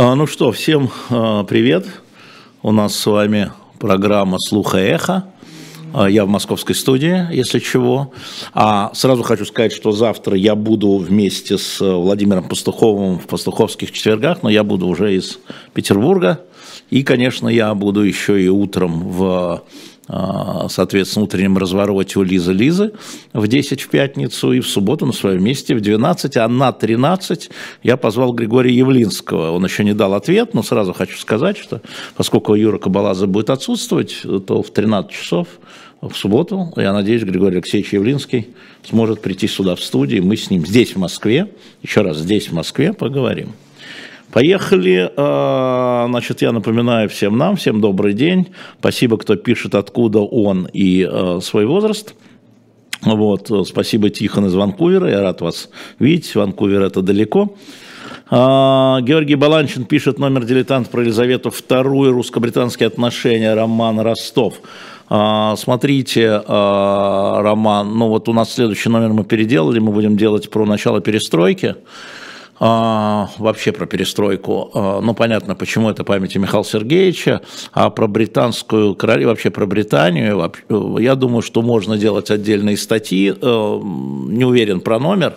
А, ну что, всем а, привет. У нас с вами программа «Слуха эхо». А, я в московской студии, если чего. А сразу хочу сказать, что завтра я буду вместе с Владимиром Пастуховым в Пастуховских четвергах, но я буду уже из Петербурга. И, конечно, я буду еще и утром в соответственно, утреннем развороте у Лизы Лизы в 10 в пятницу и в субботу на своем месте в 12, а на 13 я позвал Григория Явлинского. Он еще не дал ответ, но сразу хочу сказать, что поскольку Юра Кабалаза будет отсутствовать, то в 13 часов в субботу, я надеюсь, Григорий Алексеевич Явлинский сможет прийти сюда в студию, мы с ним здесь, в Москве, еще раз здесь, в Москве, поговорим. Поехали. А, значит, я напоминаю всем нам, всем добрый день. Спасибо, кто пишет, откуда он и а, свой возраст. Вот, спасибо Тихон из Ванкувера, я рад вас видеть. Ванкувер это далеко. А, Георгий Баланчин пишет номер дилетант про Елизавету II, русско-британские отношения, роман Ростов. Смотрите, роман, ну вот у нас следующий номер мы переделали, мы будем делать про начало перестройки а, вообще про перестройку. А, ну, понятно, почему это памяти Михаила Сергеевича, а про британскую королеву, вообще про Британию, я думаю, что можно делать отдельные статьи, э, не уверен про номер,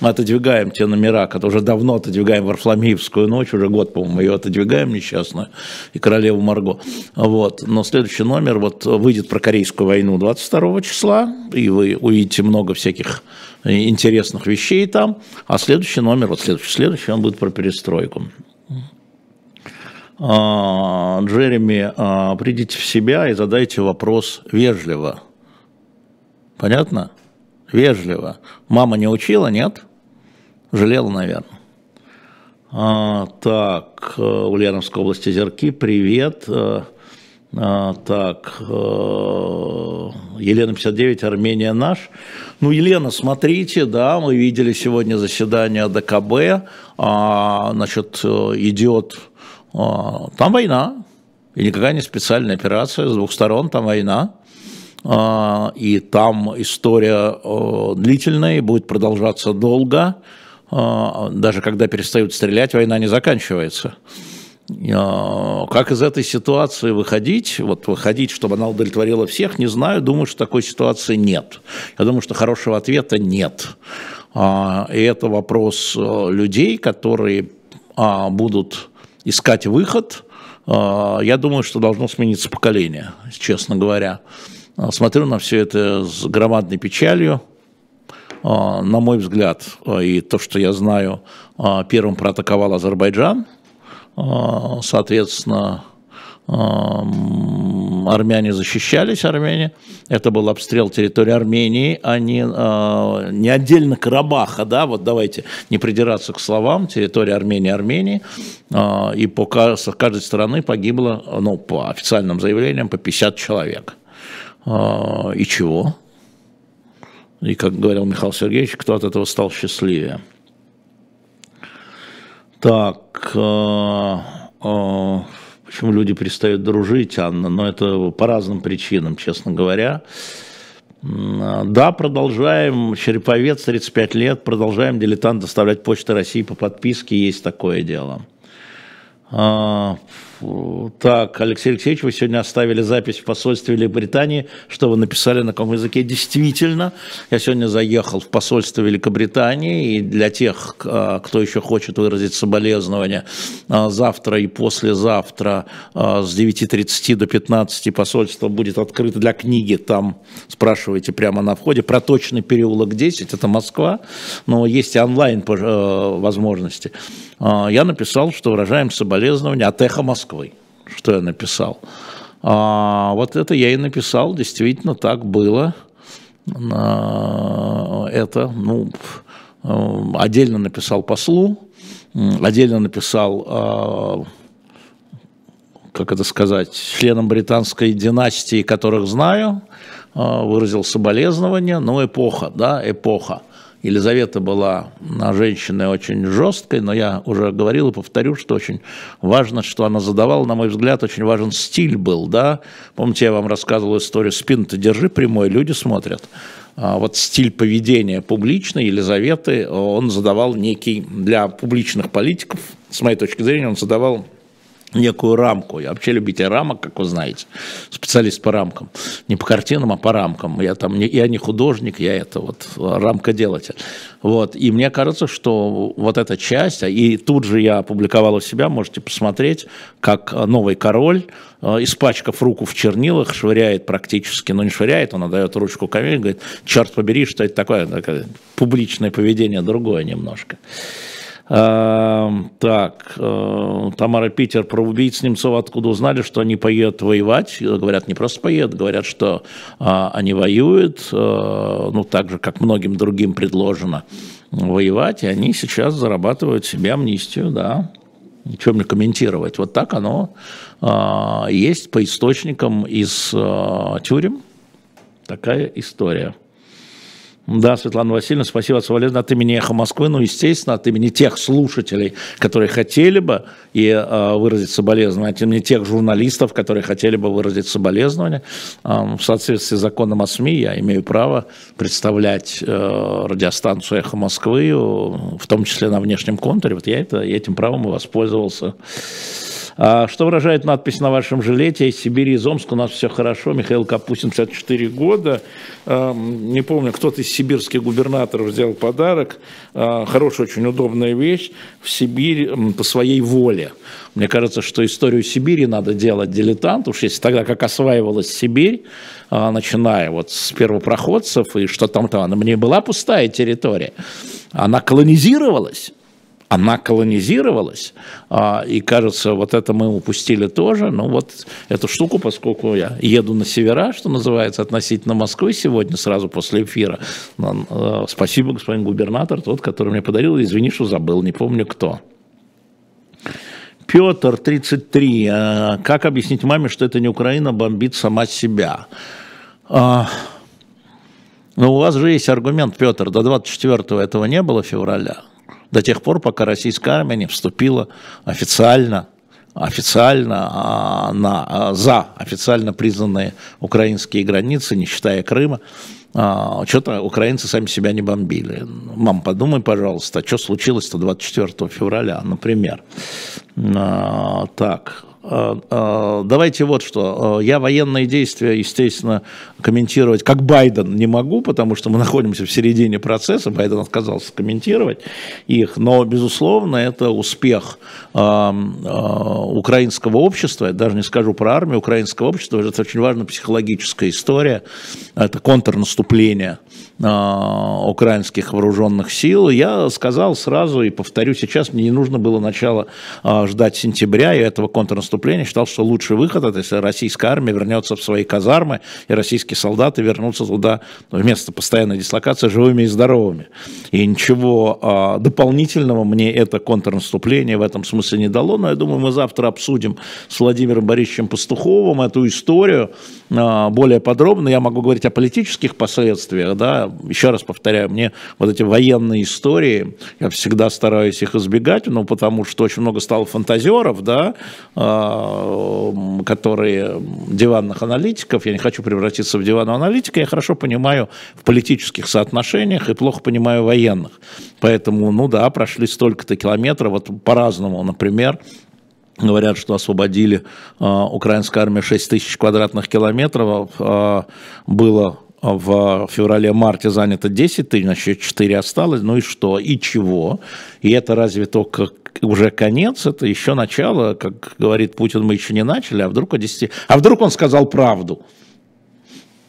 мы отодвигаем те номера, которые уже давно отодвигаем Варфломеевскую ночь, уже год, по-моему, ее отодвигаем несчастную, и королеву Марго. Вот. Но следующий номер вот выйдет про Корейскую войну 22 числа, и вы увидите много всяких интересных вещей там, а следующий номер, вот следующий, следующий, он будет про перестройку. А, Джереми, а, придите в себя и задайте вопрос вежливо. Понятно? Вежливо. Мама не учила, нет? Жалела, наверное. А, так, э, Ульяновской области Зерки, привет. Э, а, так, э, Елена 59, Армения наш. Ну, Елена, смотрите, да, мы видели сегодня заседание ДКБ, а, значит, идет, а, там война, и никакая не специальная операция, с двух сторон там война, а, и там история а, длительная и будет продолжаться долго, а, даже когда перестают стрелять, война не заканчивается. А, как из этой ситуации выходить, вот выходить, чтобы она удовлетворила всех, не знаю, думаю, что такой ситуации нет. Я думаю, что хорошего ответа нет. А, и это вопрос э, людей, которые а, будут искать выход. Я думаю, что должно смениться поколение, честно говоря. Смотрю на все это с громадной печалью. На мой взгляд, и то, что я знаю, первым проатаковал Азербайджан – соответственно, армяне защищались, армяне. Это был обстрел территории Армении, а не, а, не отдельно Карабаха, да, вот давайте не придираться к словам, территория Армении, Армении, а, и по каждой стороны погибло, ну, по официальным заявлениям, по 50 человек. И чего? И, как говорил Михаил Сергеевич, кто от этого стал счастливее? Так, э, почему люди перестают дружить, Анна? Но это по разным причинам, честно говоря. Да, продолжаем. Череповец, 35 лет. Продолжаем дилетант доставлять почты России по подписке. Есть такое дело. А, так, Алексей Алексеевич, вы сегодня оставили запись в посольстве Великобритании, что вы написали на каком языке. Действительно, я сегодня заехал в посольство Великобритании, и для тех, а, кто еще хочет выразить соболезнования, а, завтра и послезавтра с 9.30 до 15 посольство будет открыто для книги, там спрашивайте прямо на входе, проточный переулок 10, это Москва, но есть и онлайн э, возможности. Я написал, что выражаем соболезнования от эхо Москвы Москвы, что я написал. А, вот это я и написал, действительно так было. А, это, ну, отдельно написал послу, отдельно написал, а, как это сказать, членам британской династии, которых знаю, а, выразил соболезнования, но эпоха, да, эпоха. Елизавета была женщиной очень жесткой, но я уже говорил и повторю, что очень важно, что она задавала, на мой взгляд, очень важен стиль был, да. Помните, я вам рассказывал историю «Спину-то держи прямой», люди смотрят. А вот стиль поведения публичной Елизаветы, он задавал некий для публичных политиков, с моей точки зрения, он задавал некую рамку. Я вообще любитель рамок, как вы знаете, специалист по рамкам. Не по картинам, а по рамкам. Я там не, я не художник, я это вот рамкоделатель. Вот. И мне кажется, что вот эта часть, и тут же я опубликовал у себя, можете посмотреть, как новый король, э, испачкав руку в чернилах, швыряет практически, ну не швыряет, он отдает ручку камень, говорит, черт побери, что это такое, такое публичное поведение другое немножко. Эм, так, э, Тамара Питер про убийц Немцова откуда узнали, что они поедут воевать? Говорят, не просто поедут, говорят, что а, они воюют, э, ну, так же, как многим другим предложено воевать, и они сейчас зарабатывают себе амнистию, да. Ничего мне комментировать. Вот так оно есть по источникам из тюрем. Такая история. Да, Светлана Васильевна, спасибо от соболезнования от имени «Эхо Москвы», ну, естественно, от имени тех слушателей, которые хотели бы и э, выразить соболезнования, от имени тех журналистов, которые хотели бы выразить соболезнования. Э, в соответствии с законом о СМИ я имею право представлять э, радиостанцию «Эхо Москвы», в том числе на внешнем контуре. Вот я, это, этим правом и воспользовался. А что выражает надпись на вашем жилете? Из Сибири, из Омска у нас все хорошо. Михаил Капустин, 54 года. А, не помню, кто-то из сибирских губернаторов взял подарок. А, хорошая, очень удобная вещь. В Сибирь по своей воле. Мне кажется, что историю Сибири надо делать дилетант. Уж если тогда, как осваивалась Сибирь, начиная вот с первопроходцев, и что там-то, она мне была пустая территория. Она колонизировалась она колонизировалась, а, и кажется, вот это мы упустили тоже. Ну вот эту штуку, поскольку я еду на севера, что называется, относительно Москвы сегодня, сразу после эфира. Э, спасибо, господин губернатор, тот, который мне подарил, извини, что забыл, не помню кто. Петр, 33. А, как объяснить маме, что это не Украина бомбит сама себя? А, ну, у вас же есть аргумент, Петр, до 24 этого не было февраля до тех пор, пока российская армия не вступила официально официально а, на, а, за официально признанные украинские границы, не считая Крыма, а, что-то украинцы сами себя не бомбили. Мам, подумай, пожалуйста, что случилось-то 24 февраля, например. Так, давайте вот что. А, я военные действия, естественно, комментировать как Байден не могу, потому что мы находимся в середине процесса. Байден отказался комментировать их. Но, безусловно, это успех украинского общества. Я даже не скажу про армию украинского общества. Это очень важная психологическая история. Это контрнаступление украинских вооруженных сил. Я сказал сразу и повторю сейчас, мне не нужно было начала ждать сентября и этого контрнаступления наступления, считал, что лучший выход, это если российская армия вернется в свои казармы, и российские солдаты вернутся туда вместо постоянной дислокации живыми и здоровыми. И ничего а, дополнительного мне это контрнаступление в этом смысле не дало, но я думаю, мы завтра обсудим с Владимиром Борисовичем Пастуховым эту историю более подробно. Я могу говорить о политических последствиях, да, еще раз повторяю, мне вот эти военные истории, я всегда стараюсь их избегать, ну, потому что очень много стало фантазеров, да, а, которые диванных аналитиков, я не хочу превратиться в диванного аналитика, я хорошо понимаю в политических соотношениях и плохо понимаю военных. Поэтому, ну да, прошли столько-то километров, вот по-разному, например, Говорят, что освободили э, украинская армия 6 тысяч квадратных километров. Э, было в феврале-марте занято 10 тысяч, значит, 4 осталось. Ну и что? И чего? И это разве только уже конец, это еще начало, как говорит Путин, мы еще не начали, а вдруг о 10... А вдруг он сказал правду?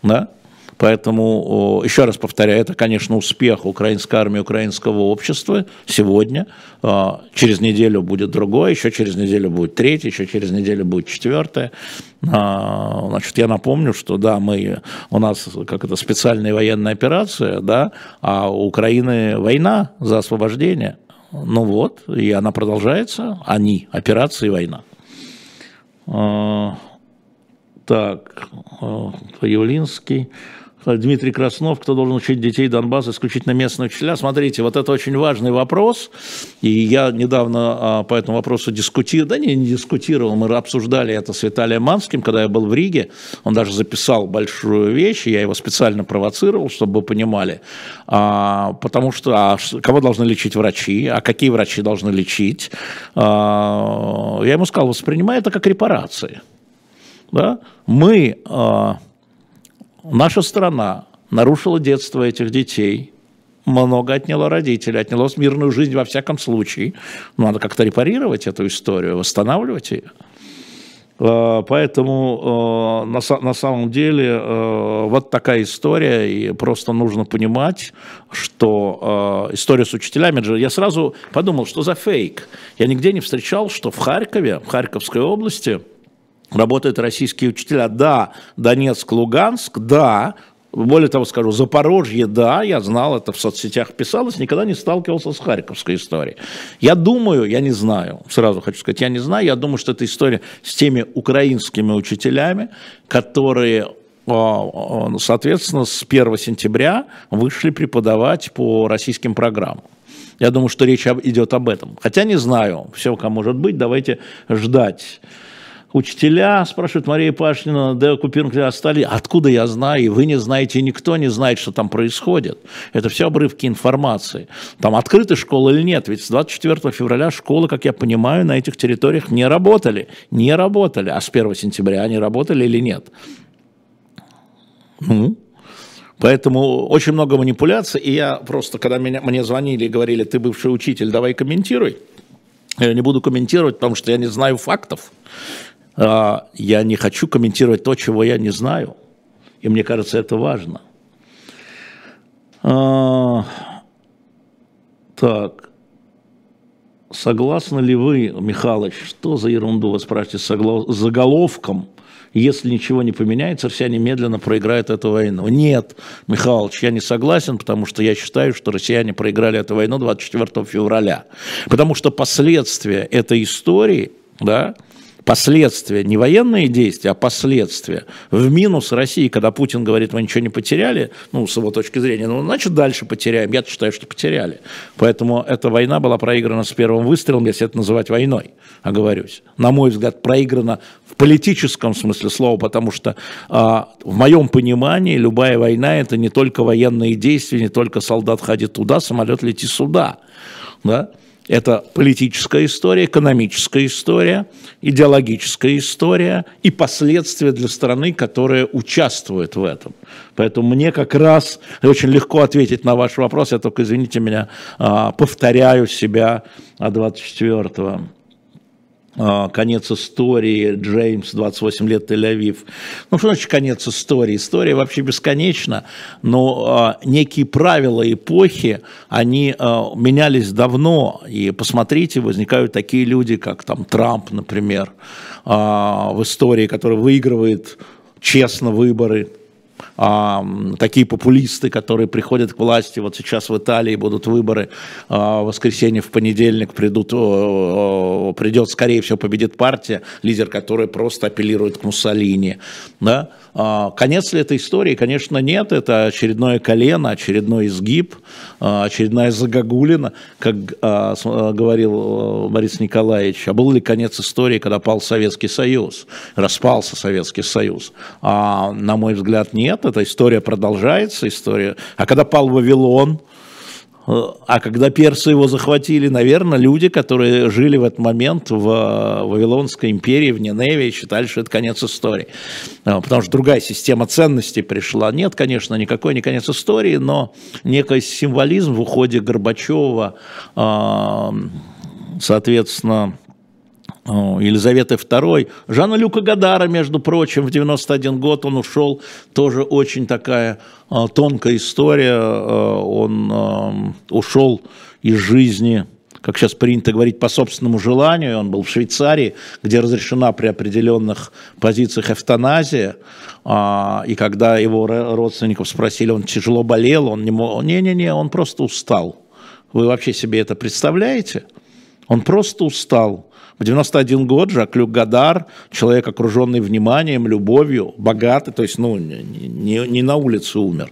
Да? Поэтому, еще раз повторяю, это, конечно, успех украинской армии, украинского общества сегодня. А, через неделю будет другое, еще через неделю будет третье, еще через неделю будет четвертое. А, значит, я напомню, что да, мы, у нас как это специальная военная операция, да, а у Украины война за освобождение. Ну вот, и она продолжается, они, операция и война. А, так, Явлинский. Дмитрий Краснов, кто должен учить детей Донбасса исключительно местные учителя. Смотрите, вот это очень важный вопрос, и я недавно а, по этому вопросу дискутировал, да не, не дискутировал, мы обсуждали это с Виталием Манским, когда я был в Риге, он даже записал большую вещь, я его специально провоцировал, чтобы вы понимали, а, потому что а, кого должны лечить врачи, а какие врачи должны лечить, а, я ему сказал, воспринимай это как репарации. Да? Мы... А, Наша страна нарушила детство этих детей, много отняло родителей, отняло мирную жизнь во всяком случае. Надо как-то репарировать эту историю, восстанавливать ее. А, поэтому а, на самом деле а, вот такая история, и просто нужно понимать, что история с учителями, я сразу подумал, что за фейк. Я нигде не встречал, что в Харькове, в Харьковской области, работают российские учителя. Да, Донецк, Луганск, да, более того скажу, Запорожье, да, я знал, это в соцсетях писалось, никогда не сталкивался с Харьковской историей. Я думаю, я не знаю, сразу хочу сказать, я не знаю, я думаю, что это история с теми украинскими учителями, которые соответственно, с 1 сентября вышли преподавать по российским программам. Я думаю, что речь идет об этом. Хотя не знаю, все, как может быть, давайте ждать. Учителя, спрашивают Мария Пашнина, деоккупированные остались. Откуда я знаю? И вы не знаете, никто не знает, что там происходит. Это все обрывки информации. Там открыты школы или нет? Ведь с 24 февраля школы, как я понимаю, на этих территориях не работали. Не работали. А с 1 сентября они работали или нет? Ну, Поэтому очень много манипуляций, и я просто, когда меня, мне звонили и говорили, ты бывший учитель, давай комментируй, я не буду комментировать, потому что я не знаю фактов. А, я не хочу комментировать то, чего я не знаю. И мне кажется, это важно. А, так. Согласны ли вы, Михалыч, что за ерунду вы спрашиваете с заголовком, если ничего не поменяется, все немедленно проиграют эту войну. Нет, Михалыч, я не согласен, потому что я считаю, что россияне проиграли эту войну 24 февраля. Потому что последствия этой истории, да, последствия, не военные действия, а последствия в минус России, когда Путин говорит, мы ничего не потеряли, ну, с его точки зрения, ну, значит, дальше потеряем. Я считаю, что потеряли. Поэтому эта война была проиграна с первым выстрелом, если это называть войной, оговорюсь. На мой взгляд, проиграна в политическом смысле слова, потому что а, в моем понимании любая война – это не только военные действия, не только солдат ходит туда, самолет летит сюда. Да? Это политическая история, экономическая история, идеологическая история и последствия для страны, которая участвует в этом. Поэтому мне как раз очень легко ответить на ваш вопрос. Я только, извините меня, а, повторяю себя 24 а, конец истории, Джеймс, 28 лет, Тель-Авив. Ну, что значит конец истории? История вообще бесконечна, но а, некие правила эпохи, они а, менялись давно, и посмотрите, возникают такие люди, как там Трамп, например, а, в истории, который выигрывает честно выборы, а, такие популисты, которые приходят к власти, вот сейчас в Италии будут выборы, а, в воскресенье, в понедельник придут, придет, скорее всего, победит партия, лидер которой просто апеллирует к Муссолини, да, конец ли этой истории? Конечно, нет. Это очередное колено, очередной изгиб, а, очередная загогулина, как а, говорил Борис Николаевич. А был ли конец истории, когда пал Советский Союз, распался Советский Союз? А, на мой взгляд, нет. Эта история продолжается. История. А когда пал Вавилон, а когда персы его захватили, наверное, люди, которые жили в этот момент в э, Вавилонской империи, в Ниневе, считали, что это конец истории. А, потому что другая система ценностей пришла. Нет, конечно, никакой не конец истории, но некий символизм в уходе Горбачева, соответственно, Елизаветы II, Жанна Люка Гадара, между прочим, в 91 год он ушел, тоже очень такая а, тонкая история, а, он а, ушел из жизни, как сейчас принято говорить, по собственному желанию, он был в Швейцарии, где разрешена при определенных позициях эвтаназия, и когда его родственников спросили, он тяжело болел, он не мог, не-не-не, он просто устал. Вы вообще себе это представляете? Он просто устал В 91 год Жак-Люк Гадар, человек, окруженный вниманием, любовью, богатый, то есть, ну, не, не на улице умер.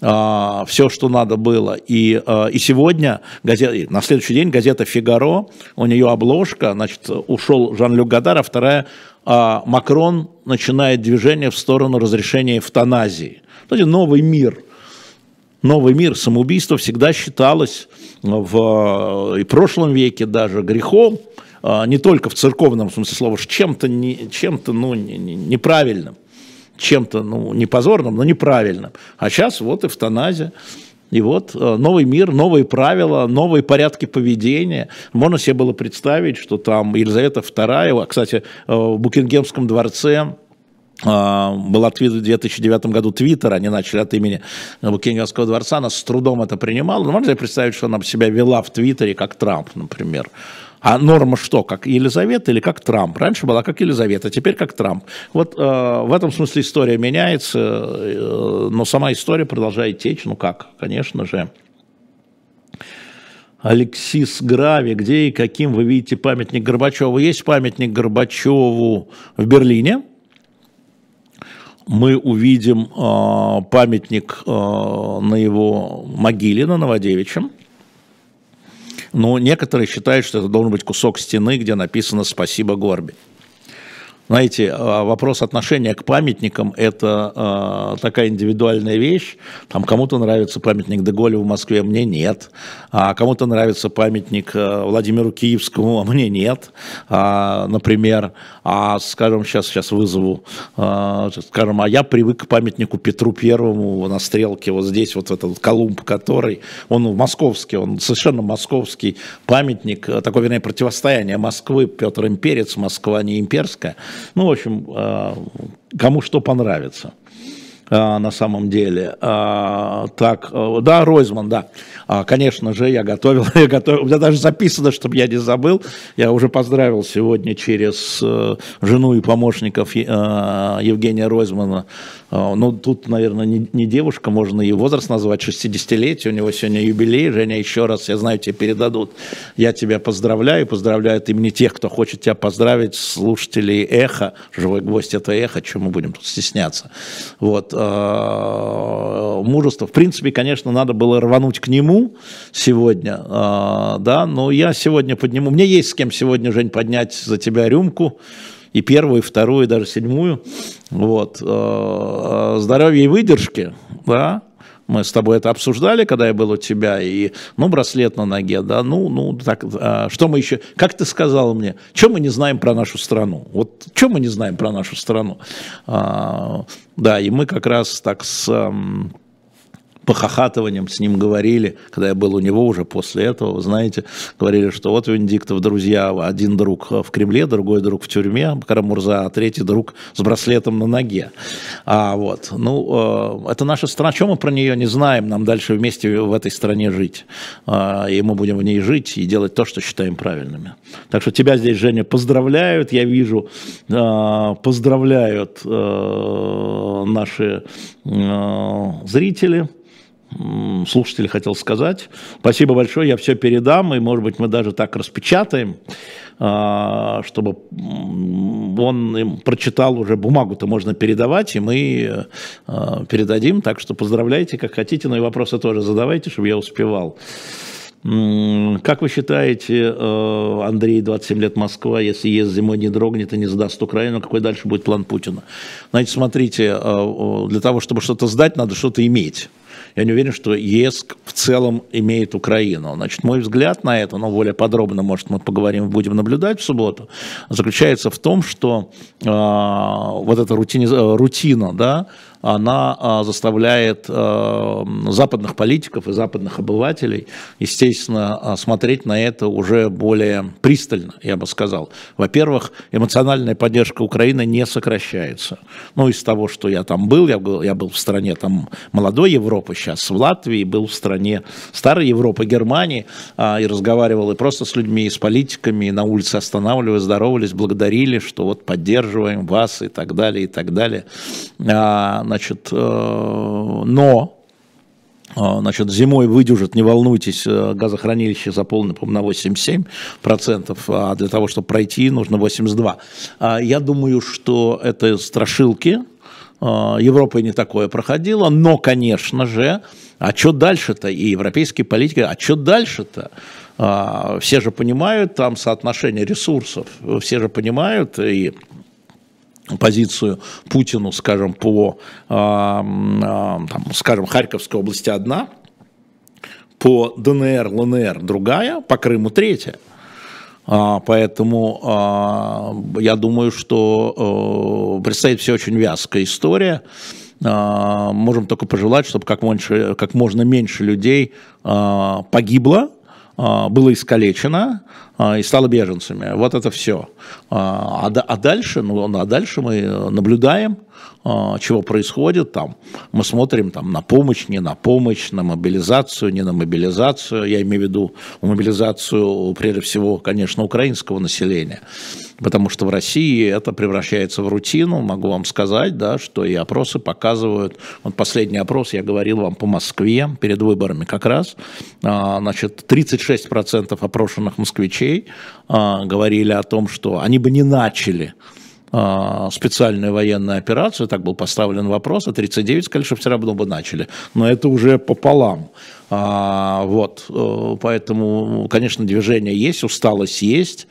А, все, что надо было. И, а, и сегодня, газета, на следующий день газета «Фигаро», у нее обложка, значит, ушел Жан-Люк Гадар, а вторая а, Макрон начинает движение в сторону разрешения эвтаназии. Кстати, новый мир – новый мир. Самоубийство всегда считалось в и прошлом веке даже грехом, не только в церковном смысле слова, чем-то не, чем-то ну, неправильным, чем-то ну, не позорным, но неправильным. А сейчас вот эвтаназия. И вот а, новый мир, новые правила, новые порядки поведения. Можно себе было представить, что там Елизавета II, кстати, в Букингемском дворце а, был открыт в 2009 году Твиттер, они начали от имени Букингемского дворца, она с трудом это принимала. Но можно себе представить, что она себя вела в Твиттере, как Трамп, например. А норма что, как Елизавета или как Трамп? Раньше была как Елизавета, теперь как Трамп. Вот э, в этом смысле история меняется, э, но сама история продолжает течь. Ну как, конечно же. Алексис Грави, где и каким вы видите памятник Горбачеву? Есть памятник Горбачеву в Берлине, мы увидим э, памятник э, на его могиле, на Новодевичьем. Но некоторые считают, что это должен быть кусок стены, где написано «Спасибо, Горби». Знаете, а, вопрос отношения к памятникам – это э, такая индивидуальная вещь. Там кому-то нравится памятник Деголю в Москве, мне нет. А кому-то нравится памятник э, Владимиру Киевскому, а мне нет. А, например, а, скажем, сейчас, сейчас вызову, э, скажем, а я привык к памятнику Петру Первому на Стрелке, вот здесь вот этот Колумб, который, он московский, он совершенно московский памятник, такое, вернее, противостояние Москвы, Петр Имперец, Москва не имперская – ну, в общем, а, кому что понравится а, на самом деле. А, так, да, Ройзман, да. Конечно же, я готовил, я готовил, у меня даже записано, чтобы я не забыл. Я уже поздравил сегодня через э, жену и помощников э, Евгения Ройзмана ну, тут, наверное, не, не девушка, можно и возраст назвать, 60-летие, у него сегодня юбилей. Женя, еще раз, я знаю, тебе передадут. Я тебя поздравляю, поздравляю от имени тех, кто хочет тебя поздравить, слушателей «Эхо». Живой гвоздь – это «Эхо», чем мы будем тут стесняться. Вот. А, мужество. В принципе, конечно, надо было рвануть к нему сегодня, а, да, но я сегодня подниму. Мне есть с кем сегодня, Жень, поднять за тебя рюмку и первую, и вторую, и даже седьмую. Вот. Э, здоровья и выдержки, да, мы с тобой это обсуждали, когда я был у тебя, и, ну, браслет на ноге, да, ну, ну, так, а, что мы еще, как ты сказал мне, что мы не знаем про нашу страну? Вот, что мы не знаем про нашу страну? А, да, и мы как раз так с похохатыванием с ним говорили, когда я был у него уже после этого, вы знаете, говорили, что вот Венедиктов друзья, один друг в Кремле, другой друг в тюрьме, Карамурза, а третий друг с браслетом на ноге. А вот, ну, э, это наша страна, чем мы про нее не знаем, нам дальше вместе в этой стране жить. Э, и мы будем в ней жить и делать то, что считаем правильными. Так что тебя здесь, Женя, поздравляют, я вижу, э, поздравляют наши зрители слушатели хотел сказать. Спасибо большое, я все передам, и, может быть, мы даже так распечатаем, а, чтобы он им прочитал уже бумагу-то можно передавать, и мы а, передадим. Так что поздравляйте, как хотите, но и вопросы тоже задавайте, чтобы я успевал. Как вы считаете, э, Андрей, 27 лет Москва, если ест зимой не дрогнет и не сдаст Украину, какой дальше будет план Путина? Знаете, смотрите, э, для того, чтобы что-то сдать, надо что-то иметь. Я не уверен, что ЕС в целом имеет Украину. Значит, мой взгляд на это, но более подробно, может, мы поговорим, будем наблюдать в субботу, заключается в том, что э, вот эта рутини, рутина, да, она а, заставляет а, западных политиков и западных обывателей, естественно, а, смотреть на это уже более пристально, я бы сказал. Во-первых, эмоциональная поддержка Украины не сокращается. Ну, из того, что я там был, я был, я был в стране там молодой Европы, сейчас в Латвии, был в стране старой Европы, Германии, и разговаривал и просто с людьми, и с политиками, и на улице останавливались, здоровались, благодарили, что вот поддерживаем вас и так далее, и так далее. Значит, э, но а, значит, зимой выдюжит, не волнуйтесь, э, газохранилище заполнено, по на 87%, а для того, чтобы пройти, нужно 82%. А, я думаю, что это страшилки, а, Европа не такое проходила, но, конечно же, а что дальше-то? И европейские политики, а что дальше-то? Все же понимают там соотношение ресурсов, все же понимают, и позицию Путину, скажем, по, там, скажем, Харьковской области одна, по ДНР, ЛНР другая, по Крыму третья. Поэтому я думаю, что предстоит все очень вязкая история. Можем только пожелать, чтобы как, меньше, как можно меньше людей погибло, было искалечено, а, и стало беженцами. Вот это все. А, а, а дальше, ну, а дальше мы наблюдаем, а, чего происходит там. Мы смотрим там на помощь, не на помощь, на мобилизацию, не на мобилизацию. Я имею в виду мобилизацию, прежде всего, конечно, украинского населения. Потому что в России это превращается в рутину. Могу вам сказать, да, что и опросы показывают. Вот последний опрос я говорил вам по Москве перед выборами как раз. Значит, 36% опрошенных москвичей говорили о том, что они бы не начали а, специальную военную операцию, так был поставлен вопрос, а 39 сказали, что все равно бы начали. Но это уже пополам. А, вот, э, поэтому, конечно, движение есть, усталость есть,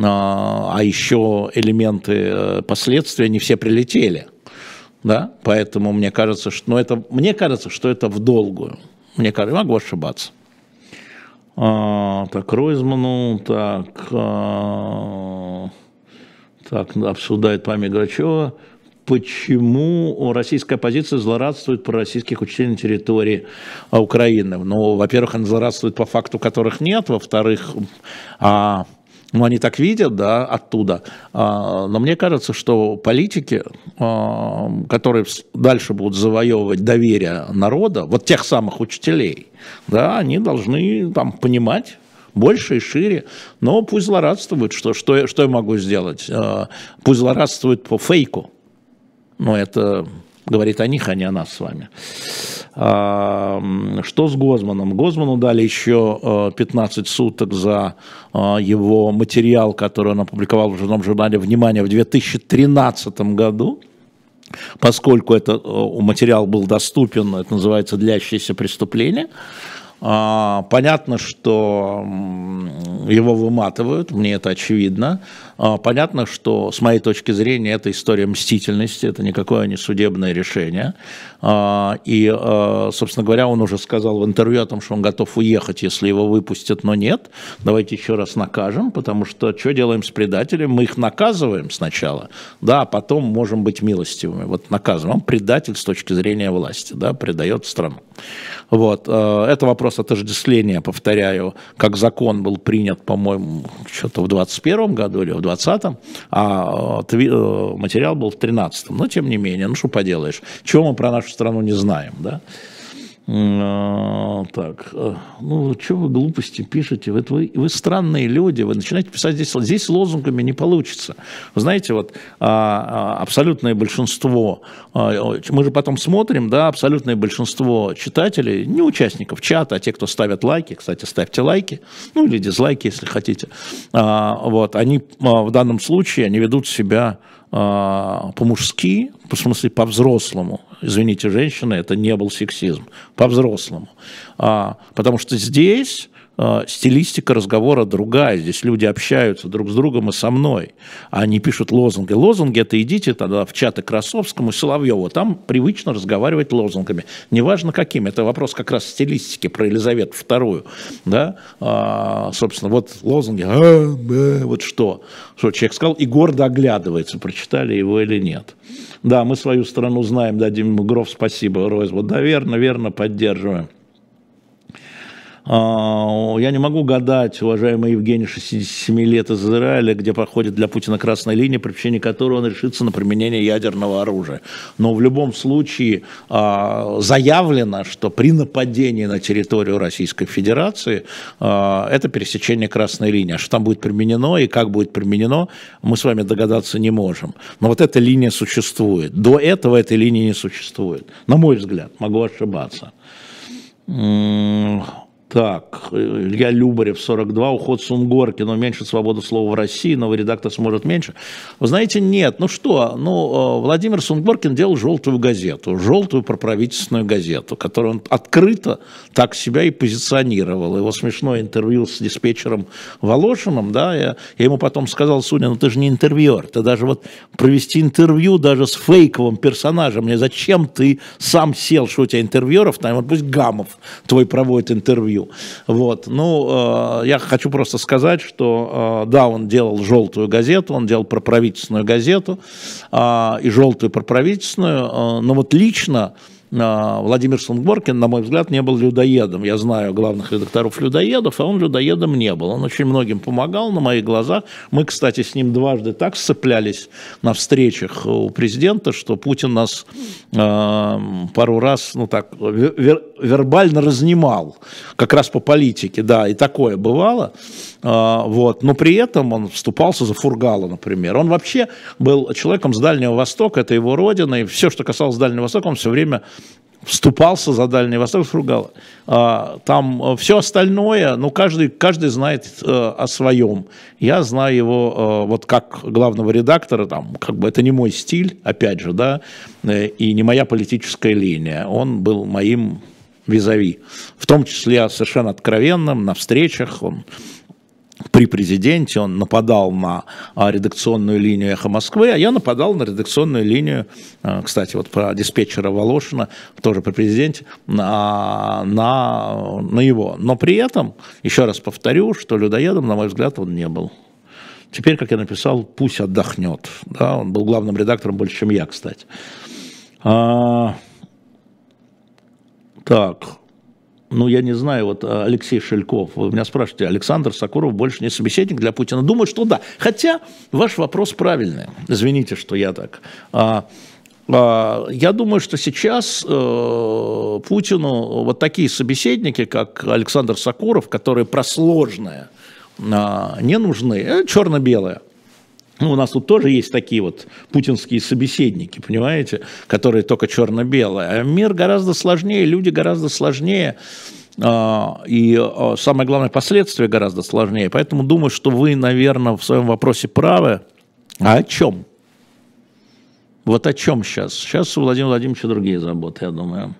а, а еще элементы э, последствия не все прилетели. Да? Поэтому мне кажется, что, ну, это, мне кажется, что это в долгую. Мне кажется, могу ошибаться. А, так, Ройзману, так... А, так, обсуждает память Грачева, почему российская оппозиция злорадствует про российских учителей на территории Украины. Ну, во-первых, она злорадствует по факту, которых нет, во-вторых, а, ну, они так видят, да, оттуда. А, но мне кажется, что политики, а, которые дальше будут завоевывать доверие народа, вот тех самых учителей, да, они должны там понимать, больше и шире, но пусть злорадствуют, что, что, что я могу сделать? А, пусть злорадствуют по фейку, но это говорит о них, а не о нас с вами. А, что с Гозманом? Гозману дали еще 15 суток за а, его материал, который он опубликовал в журнале, журнале «Внимание» в 2013 году. Поскольку это материал был доступен, это называется «Длящееся преступление», а, понятно, что его выматывают, мне это очевидно. А, понятно, что с моей точки зрения это история мстительности, это никакое не судебное решение. А, и, собственно говоря, он уже сказал в интервью о том, что он готов уехать, если его выпустят, но нет. Давайте еще раз накажем, потому что что делаем с предателем? Мы их наказываем сначала, да, а потом можем быть милостивыми. Вот наказываем. Предатель с точки зрения власти, да, предает страну. Вот. Это вопрос отождествления, повторяю, как закон был принят, по-моему, что-то в 21 году или в 20 а э, э, материал был в 13 Но, тем не менее, ну что поделаешь, чего мы про нашу страну не знаем, да? А, так, э, ну, что вы глупости пишете? Вы, вы, вы странные люди, вы начинаете писать здесь, здесь лозунгами не получится. Вы знаете, вот а, а, абсолютное большинство, мы же потом смотрим, да, абсолютное большинство читателей, не участников чата, а те, кто ставят лайки, кстати, ставьте лайки, ну, или дизлайки, если хотите, вот, они в данном случае, они ведут себя по-мужски, в смысле по-взрослому, извините, женщины, это не был сексизм, по-взрослому. А, потому что здесь а, стилистика разговора другая. Здесь люди общаются друг с другом и со мной. Они пишут лозунги. Лозунги – это идите тогда в чаты Красовскому, Соловьеву. Там привычно разговаривать лозунгами. Неважно какими. Это вопрос как раз стилистики про Елизавету вторую. Да? А, собственно, вот лозунги. А, а, вот что. Что человек сказал и гордо оглядывается, прочитали его или нет. Да, мы свою страну знаем, дадим Гров, спасибо, Ройз. Вот, да, верно, верно, поддерживаем. А, я не могу гадать, уважаемый Евгений, 67 лет из Израиля, где проходит для Путина красная линия, при причине которой он решится на применение ядерного оружия. Но в любом случае а, заявлено, что при нападении на территорию Российской Федерации а, это пересечение красной линии. А что там будет применено и как будет применено, мы с вами догадаться не можем. Но вот эта линия существует. До этого этой линии не существует. На мой взгляд, могу ошибаться. Так, Илья Любарев, 42, уход Сунгоркина, меньше свободы слова в России, новый редактор сможет меньше. Вы знаете, нет, ну что, ну, э, Владимир Сунгоркин делал желтую газету, желтую проправительственную газету, которую он открыто так себя и позиционировал. Его смешное интервью с диспетчером Волошиным, да, я, я ему потом сказал, Суня, ну ты же не интервьюер, ты даже вот провести интервью даже с фейковым персонажем, мне зачем ты сам сел, что у тебя интервьюеров, там, вот пусть Гамов твой проводит интервью, интервью. Вот. Ну, э, я хочу просто сказать, что э, да, он делал желтую газету, он делал проправительственную газету э, и желтую проправительственную, э, но вот лично Владимир Сунгоркин, на мой взгляд, не был людоедом. Я знаю главных редакторов людоедов, а он людоедом не был. Он очень многим помогал на моих глазах. Мы, кстати, с ним дважды так сцеплялись на встречах у президента, что Путин нас э, пару раз, ну так, вер, вербально разнимал, как раз по политике, да, и такое бывало. Э, вот. Но при этом он вступался за Фургала, например. Он вообще был человеком с Дальнего Востока, это его родина, и все, что касалось Дальнего Востока, он все время вступался за Дальний Восток Фругала. Там э, все остальное, ну, каждый, каждый знает э, о своем. Я знаю его э, вот как главного редактора, там, как бы это не мой стиль, опять же, да, и не моя политическая линия. Он был моим визави, в том числе совершенно откровенным, на встречах, он при президенте он нападал на а, редакционную линию «Эхо Москвы», а я нападал на редакционную линию, а, кстати, вот про диспетчера Волошина, тоже при президенте, на, на, на его. Но при этом, еще раз повторю, что людоедом, на мой взгляд, он не был. Теперь, как я написал, пусть отдохнет. Да, он был главным редактором больше, чем я, кстати. А, так, ну, я не знаю, вот а, Алексей Шельков, вы меня спрашиваете, Александр Сакуров больше не собеседник для Путина? Думаю, что да. Хотя ваш вопрос правильный. Извините, что я так. А, а, я думаю, что сейчас э, Путину вот такие собеседники, как Александр Сакуров, которые про сложное э, не нужны, э, черно-белое. Ну, у нас тут тоже есть такие вот путинские собеседники, понимаете, которые только черно-белые. А мир гораздо сложнее, люди гораздо сложнее. А, и а, самое главное, последствия гораздо сложнее. Поэтому думаю, что вы, наверное, в своем вопросе правы. А о чем? Вот о чем сейчас? Сейчас у Владимира Владимировича другие заботы, я думаю.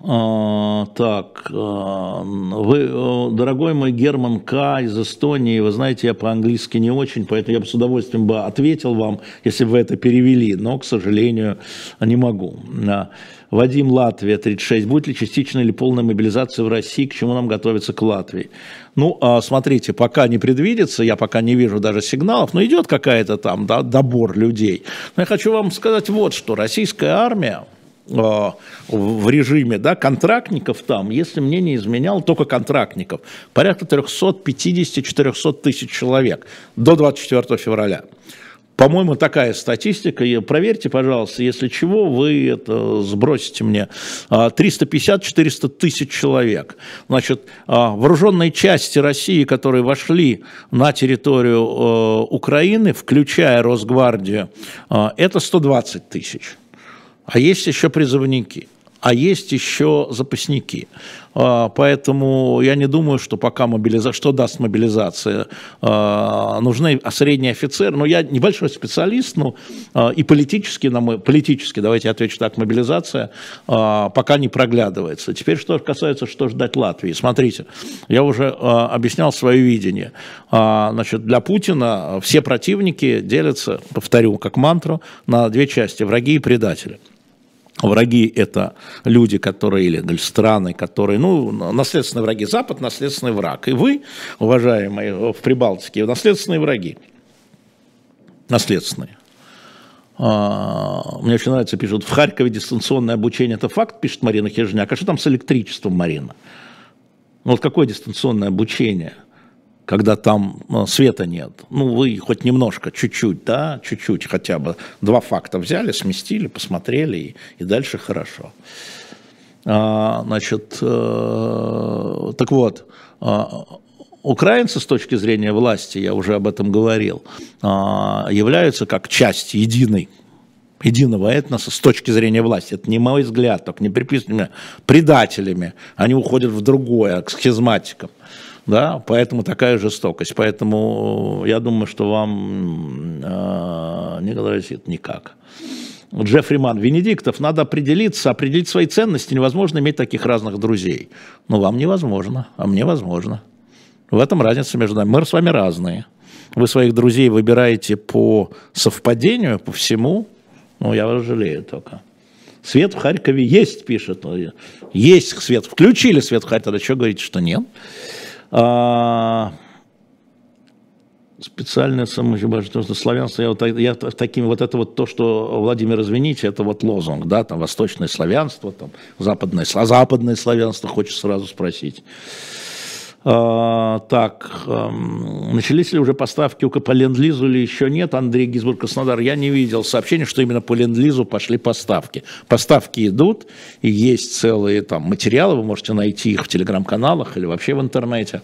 А, так, а, вы, дорогой мой Герман К. из Эстонии, вы знаете, я по-английски не очень, поэтому я бы с удовольствием бы ответил вам, если бы вы это перевели, но, к сожалению, не могу. Вадим, Латвия, 36. Будет ли частичная или полная мобилизация в России? К чему нам готовиться к Латвии? Ну, а, смотрите, пока не предвидится, я пока не вижу даже сигналов, но идет какая-то там да, добор людей. Но я хочу вам сказать вот что. Российская армия, в режиме да, контрактников там, если мне не изменял, только контрактников, порядка 350-400 тысяч человек до 24 февраля. По-моему, такая статистика. И проверьте, пожалуйста, если чего, вы это сбросите мне. 350-400 а, тысяч человек. Значит, а, вооруженные части России, которые вошли на территорию э, Украины, включая Росгвардию, это 120 тысяч. А есть еще призывники, а есть еще запасники. А, поэтому я не думаю, что пока мобилизация, что даст мобилизация. А, нужны средние офицеры. Но я небольшой специалист, но а, и политически, на мой, политически, давайте отвечу так, мобилизация пока не проглядывается. Теперь что касается, что ждать Латвии. Смотрите, я уже объяснял свое видение. Значит, для Путина все противники делятся, повторю, как мантру, на две части, враги и предатели. Враги – это люди, которые, или страны, которые, ну, наследственные враги. Запад – наследственный враг. И вы, уважаемые в Прибалтике, наследственные враги. Наследственные. А, мне очень нравится, пишут, в Харькове дистанционное обучение – это факт, пишет Марина Хижняк. А что там с электричеством, Марина? Ну, вот какое дистанционное обучение – когда там ну, света нет. Ну, вы хоть немножко, чуть-чуть, да, чуть-чуть хотя бы. Два факта взяли, сместили, посмотрели, и, и дальше хорошо. А, значит, э, так вот, э, украинцы с точки зрения власти, я уже об этом говорил, э, являются как часть единой единого этноса с точки зрения власти. Это не мой взгляд, только не приписанными предателями. Они уходят в другое, к схизматикам. Да, поэтому такая жестокость. Поэтому я думаю, что вам э, не грозит никак. Джеффри Ман, Венедиктов, надо определиться, определить свои ценности. Невозможно иметь таких разных друзей. Но вам невозможно, а мне возможно. В этом разница между нами. Мы с вами разные. Вы своих друзей выбираете по совпадению, по всему. Ну, я вас жалею только. Свет в Харькове есть, пишет. Есть свет. Включили свет в Харькове. Тогда что говорите, что нет? А, специальное самобожественное славянство, я, вот, я такими, вот это вот то, что Владимир, извините, это вот лозунг, да, там восточное славянство, там западное, западное славянство, хочется сразу спросить. А, так, а, начались ли уже поставки по ленд-лизу или еще нет? Андрей Гизбург, Краснодар, я не видел сообщения, что именно по ленд-лизу пошли поставки. Поставки идут, и есть целые там материалы, вы можете найти их в телеграм-каналах или вообще в интернете.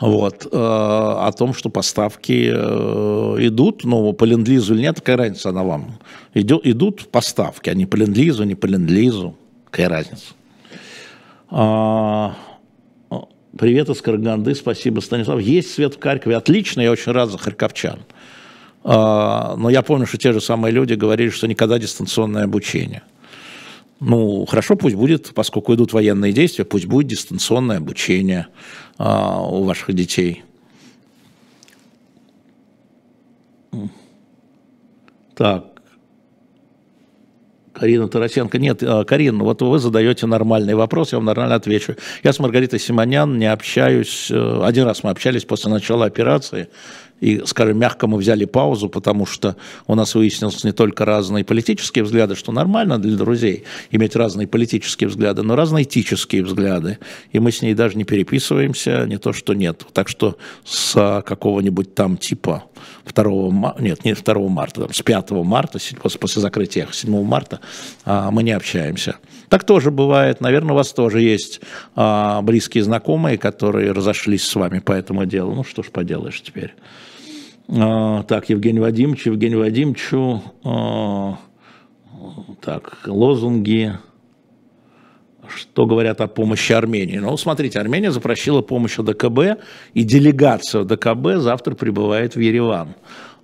Вот, э, о том, что поставки э, идут, но по ленд-лизу или нет, какая разница она вам? Идут поставки, а не по ленд-лизу, не по ленд-лизу, какая разница? Привет из Караганды, спасибо, Станислав. Есть свет в Харькове, отлично, я очень рад за харьковчан. А, но я помню, что те же самые люди говорили, что никогда дистанционное обучение. Ну, хорошо, пусть будет, поскольку идут военные действия, пусть будет дистанционное обучение а, у ваших детей. Так, Карина Тарасенко. Нет, э, Карина, вот вы задаете нормальный вопрос, я вам нормально отвечу. Я с Маргаритой Симонян не общаюсь. Э, один раз мы общались после начала операции. И, скажем, мягко мы взяли паузу, потому что у нас выяснилось не только разные политические взгляды, что нормально для друзей иметь разные политические взгляды, но разные этические взгляды. И мы с ней даже не переписываемся, не то что нет. Так что с какого-нибудь там типа 2 марта, нет, не 2 марта, там, с 5 марта, после, после закрытия 7 марта а, мы не общаемся. Так тоже бывает. Наверное, у вас тоже есть а, близкие знакомые, которые разошлись с вами по этому делу. Ну, что ж поделаешь теперь. А, так, Евгений Вадимович, Евгений Вадимовичу, а, так, лозунги, что говорят о помощи Армении. Ну, смотрите, Армения запросила помощь ДКБ, и делегация ДКБ завтра прибывает в Ереван.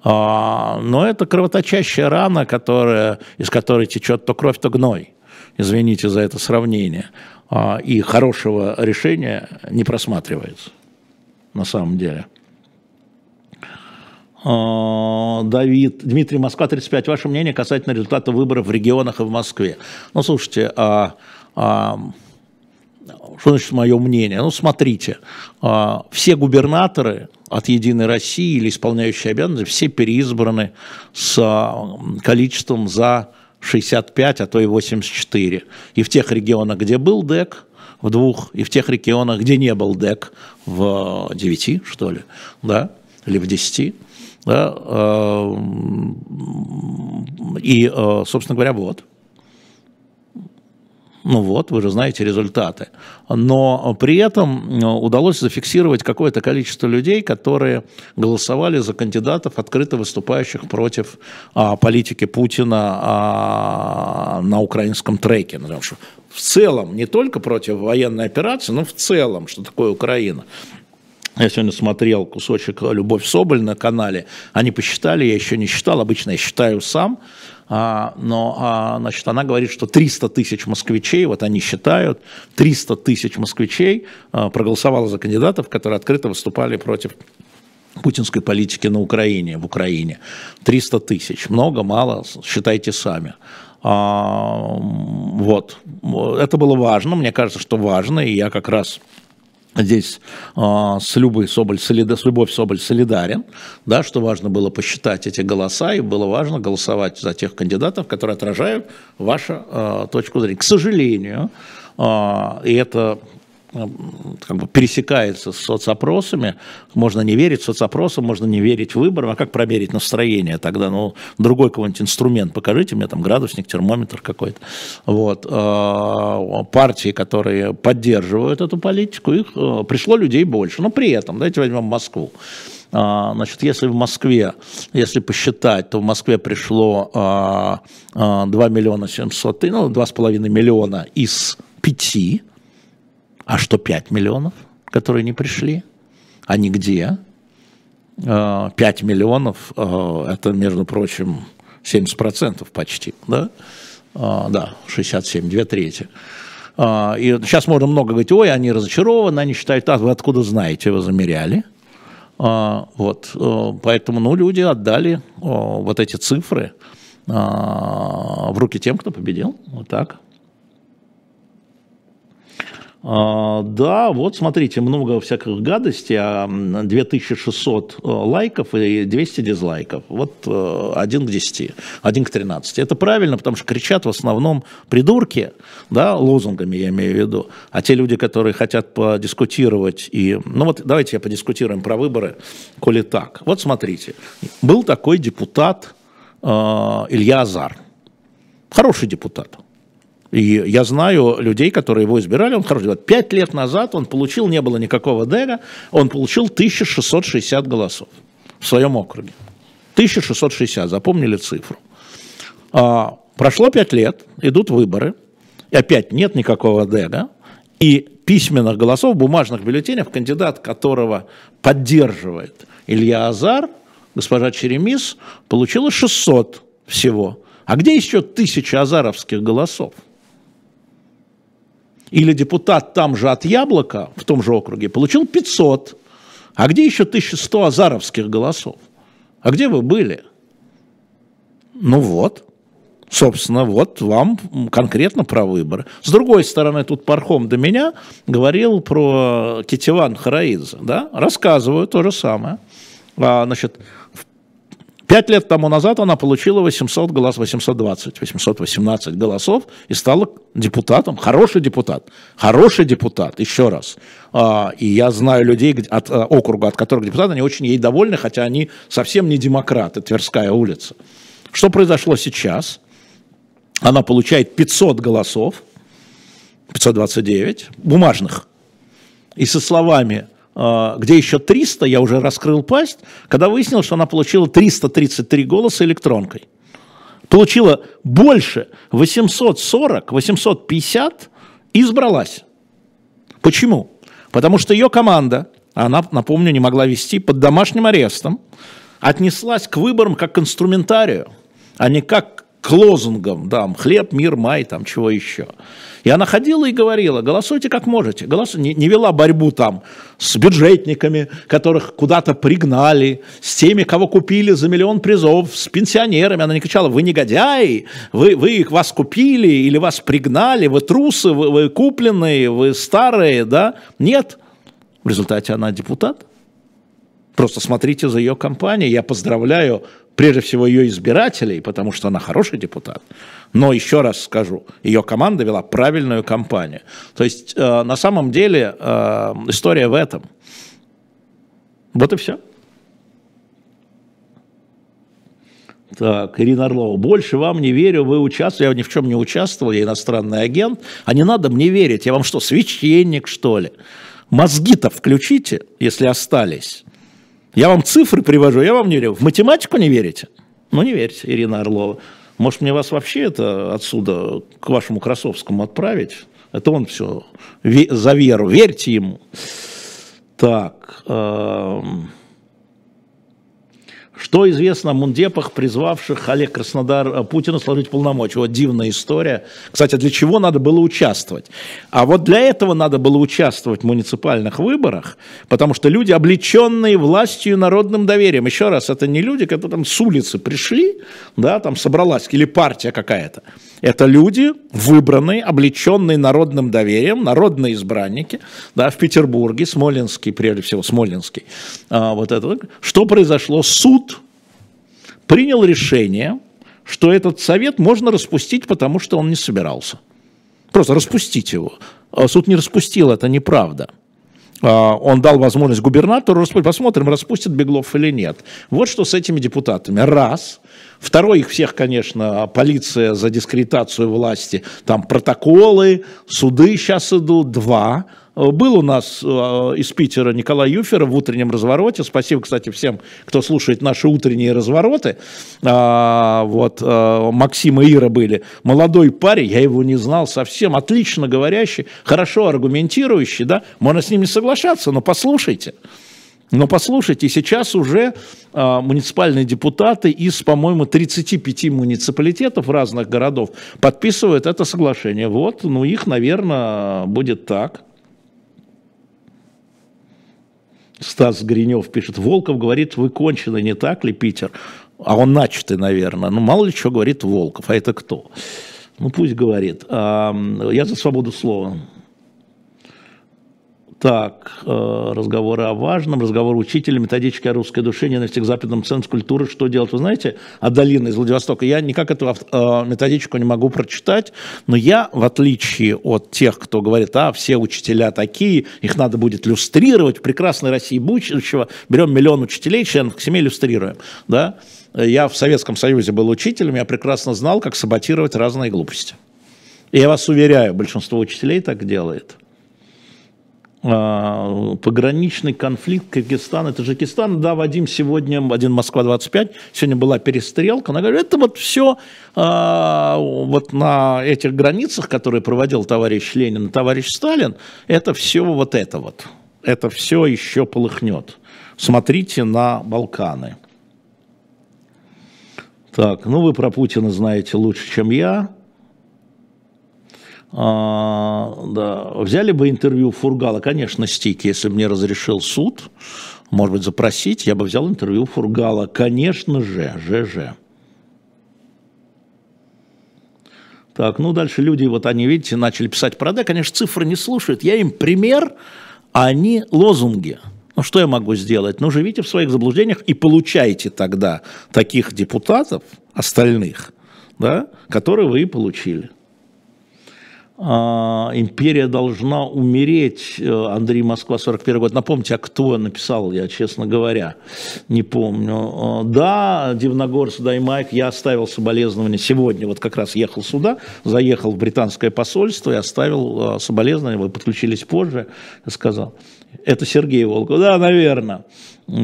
А, но это кровоточащая рана, которая, из которой течет то кровь, то гной. Извините за это сравнение. И хорошего решения не просматривается на самом деле. А, Давид, Дмитрий Москва, 35. Ваше мнение касательно результата выборов в регионах и в Москве? Ну, слушайте, а, а, что значит мое мнение? Ну, смотрите, а, все губернаторы от «Единой России» или исполняющие обязанности, все переизбраны с а, количеством за 65, а то и 84. И в тех регионах, где был ДЭК, в двух, и в тех регионах, где не был ДЭК, в девяти, что ли, да, или в десяти. Да, э, и, э, собственно говоря, вот. Ну вот, вы же знаете результаты. Но при этом э, удалось зафиксировать какое-то количество людей, которые голосовали за кандидатов, открыто выступающих против а, политики Путина а, на украинском треке. Потому что в целом, не только против военной операции, но в целом, что такое Украина. Я сегодня смотрел кусочек «Любовь Соболь» на канале. Они посчитали, я еще не считал, обычно я считаю сам. А, но а, значит, она говорит, что 300 тысяч москвичей, вот они считают, 300 тысяч москвичей а, проголосовало за кандидатов, которые открыто выступали против путинской политики на Украине, в Украине. 300 тысяч. Много, мало, считайте сами. А, вот. Это было важно, мне кажется, что важно, и я как раз здесь э, с, Любой Соболь, солида, с Любовь Соболь солидарен, да, что важно было посчитать эти голоса, и было важно голосовать за тех кандидатов, которые отражают вашу э, точку зрения. К сожалению, э, и это как бы пересекается с соцопросами. Можно не верить соцопросам, можно не верить выборам. А как проверить настроение тогда? Ну, другой какой-нибудь инструмент покажите мне, там градусник, термометр какой-то. Вот. А, партии, которые поддерживают эту политику, их э, пришло людей больше. Но при этом, давайте возьмем Москву. А, значит, если в Москве, если посчитать, то в Москве пришло 2 миллиона 700, ну, 2,5 миллиона из 5, а что 5 миллионов, которые не пришли? Они где? 5 миллионов, это, между прочим, 70% почти, да? Да, 67, две трети. И сейчас можно много говорить, ой, они разочарованы, они считают, а вы откуда знаете, вы замеряли? Вот, поэтому, ну, люди отдали вот эти цифры в руки тем, кто победил, вот так. А, да, вот смотрите, много всяких гадостей, 2600 а, э, лайков и 200 дизлайков. Вот э, один к 10, один к 13. Это правильно, потому что кричат в основном придурки, да, лозунгами я имею в виду, а те люди, которые хотят подискутировать и... Ну вот давайте я подискутируем про выборы, коли так. Вот смотрите, был такой депутат э, Илья Азар, хороший депутат, и я знаю людей, которые его избирали, он хороший. Пять лет назад он получил, не было никакого ДЭГа, он получил 1660 голосов в своем округе. 1660, запомнили цифру. А, прошло пять лет, идут выборы, и опять нет никакого ДЭГа, и письменных голосов, бумажных бюллетенях, кандидат которого поддерживает Илья Азар, госпожа Черемис, получила 600 всего. А где еще тысяча азаровских голосов? Или депутат там же от Яблока, в том же округе, получил 500. А где еще 1100 азаровских голосов? А где вы были? Ну вот, собственно, вот вам конкретно про выборы. С другой стороны, тут Пархом до меня говорил про Китиван Хараидзе, да, рассказываю то же самое. А, значит, Пять лет тому назад она получила 800 голосов, 820, 818 голосов и стала депутатом, хороший депутат, хороший депутат, еще раз. А, и я знаю людей от а, округа, от которых депутаты, они очень ей довольны, хотя они совсем не демократы, Тверская улица. Что произошло сейчас? Она получает 500 голосов, 529 бумажных, и со словами где еще 300, я уже раскрыл пасть, когда выяснилось, что она получила 333 голоса электронкой. Получила больше 840, 850 и избралась. Почему? Потому что ее команда, она, напомню, не могла вести под домашним арестом, отнеслась к выборам как к инструментарию, а не как к лозунгам, да, хлеб, мир, май, там чего еще. И она ходила и говорила, голосуйте как можете. Голос... Не, не вела борьбу там с бюджетниками, которых куда-то пригнали, с теми, кого купили за миллион призов, с пенсионерами. Она не кричала, вы негодяи, вы, вы их вас купили или вас пригнали, вы трусы, вы, вы купленные, вы старые, да? Нет. В результате она депутат. Просто смотрите за ее кампанией. Я поздравляю прежде всего ее избирателей, потому что она хороший депутат. Но еще раз скажу, ее команда вела правильную кампанию. То есть э, на самом деле э, история в этом. Вот и все. Так, Ирина Орлова, больше вам не верю, вы участвовали, я ни в чем не участвовал, я иностранный агент, а не надо мне верить, я вам что, священник, что ли? Мозги-то включите, если остались. Я вам цифры привожу, я вам не верю. В математику не верите? Ну, не верьте, Ирина Орлова. Может, мне вас вообще это отсюда к вашему Красовскому отправить? Это он все за веру. Верьте ему. Так. Э что известно о мундепах, призвавших Олег Краснодар э, Путина сложить полномочия? Вот дивная история. Кстати, для чего надо было участвовать? А вот для этого надо было участвовать в муниципальных выборах, потому что люди, облеченные властью и народным доверием, еще раз, это не люди, которые там с улицы пришли, да, там собралась, или партия какая-то. Это люди, выбранные, облеченные народным доверием, народные избранники, да, в Петербурге, Смоленский, прежде всего, Смоленский. А, вот это. Что произошло? Суд принял решение, что этот совет можно распустить, потому что он не собирался. Просто распустить его. А суд не распустил, это неправда. А, он дал возможность губернатору распустить. Посмотрим, распустит Беглов или нет. Вот что с этими депутатами. Раз. Второй их всех, конечно, полиция за дискредитацию власти. Там протоколы, суды сейчас идут. Два. Был у нас из Питера Николай Юферов в утреннем развороте. Спасибо, кстати, всем, кто слушает наши утренние развороты. Вот Максим и Ира были. Молодой парень, я его не знал совсем, отлично говорящий, хорошо аргументирующий, да, можно с ним не соглашаться, но послушайте. Но послушайте, сейчас уже а, муниципальные депутаты из, по-моему, 35 муниципалитетов разных городов подписывают это соглашение. Вот, ну их, наверное, будет так. Стас Гринев пишет, Волков говорит, вы кончены, не так ли, Питер? А он начатый, наверное. Ну, мало ли что говорит Волков, а это кто? Ну, пусть говорит. Я за свободу слова. Так, э, разговоры о важном, разговор учителя, методичка о русской душе, ненависти к западным центрам культуры, что делать. Вы знаете, Адалина из Владивостока, я никак эту э, методичку не могу прочитать, но я, в отличие от тех, кто говорит, а, все учителя такие, их надо будет люстрировать, в прекрасной России будущего, берем миллион учителей, членов к семье иллюстрируем, да, я в Советском Союзе был учителем, я прекрасно знал, как саботировать разные глупости. И я вас уверяю, большинство учителей так делает. А, пограничный конфликт Кыргызстан и Таджикистан. Да, Вадим, сегодня, один Москва-25, сегодня была перестрелка. Она говорит, это вот все а, вот на этих границах, которые проводил товарищ Ленин товарищ Сталин, это все вот это вот. Это все еще полыхнет. Смотрите на Балканы. Так, ну вы про Путина знаете лучше, чем я. А, да. Взяли бы интервью Фургала, конечно, стик, если бы мне разрешил суд, может быть, запросить, я бы взял интервью Фургала, конечно же, ЖЖ. Так, ну дальше люди, вот они, видите, начали писать про да, конечно, цифры не слушают, я им пример, а они лозунги. Ну что я могу сделать? Ну живите в своих заблуждениях и получайте тогда таких депутатов, остальных, да, которые вы и получили. А, империя должна умереть. Э, Андрей Москва, 41 год. Напомните, а кто написал, я, честно говоря, не помню. А, да, Дивногорск, Даймайк, я оставил соболезнования сегодня, вот как раз ехал сюда, заехал в британское посольство и оставил а, соболезнования, вы подключились позже, сказал. Это Сергей Волков. Да, наверное. Не